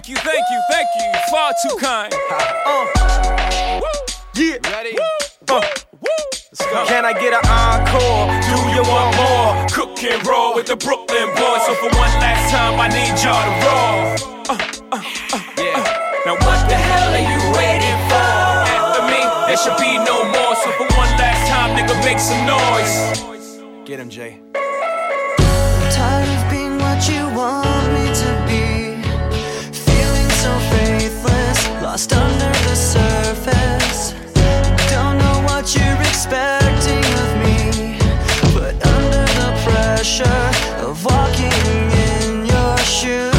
Thank you, thank you, thank you. Far too kind. Uh. Yeah. Ready? Uh. Can I get an encore? Do you want more? Cook and roll with the Brooklyn boys. So for one last time, I need y'all to roll. Uh, uh, uh, yeah. Uh. Now what the hell are you waiting for? After me, there should be no more. So for one last time, nigga, make some noise. Get him, Jay. Lost under the surface. Don't know what you're expecting of me, but under the pressure of walking in your shoes.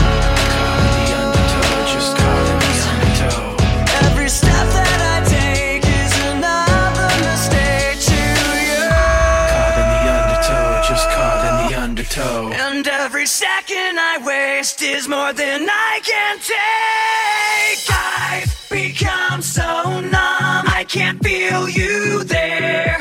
Every step that I take is another mistake to you. Caught in the undertow, just caught in the undertow. And every second I waste is more than I can take. Can't feel you there.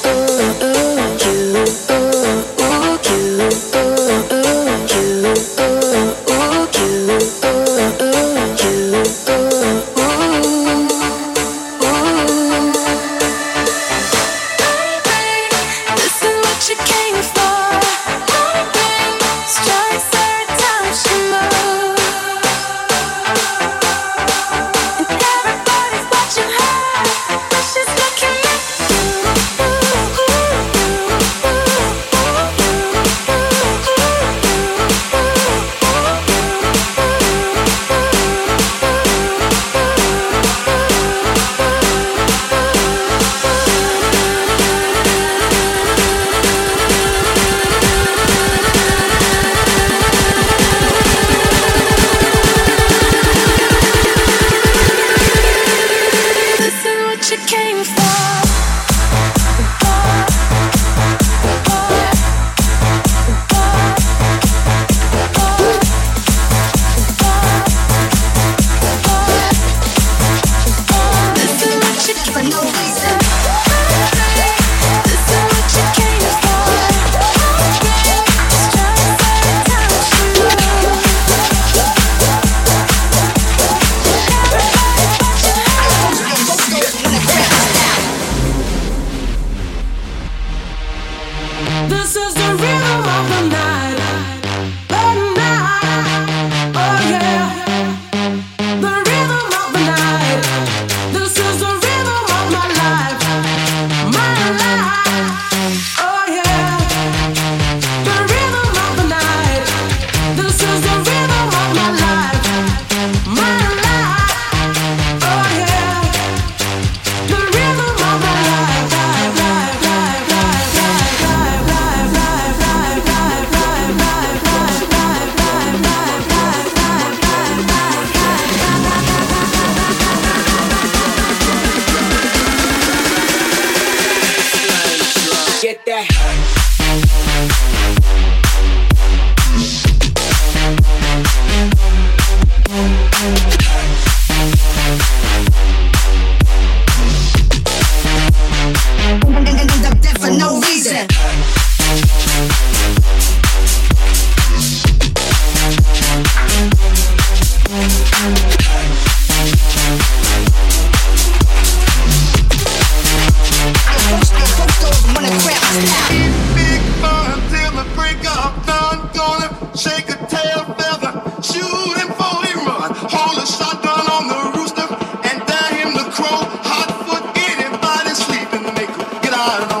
ಕಾರಣ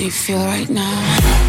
do you feel right now?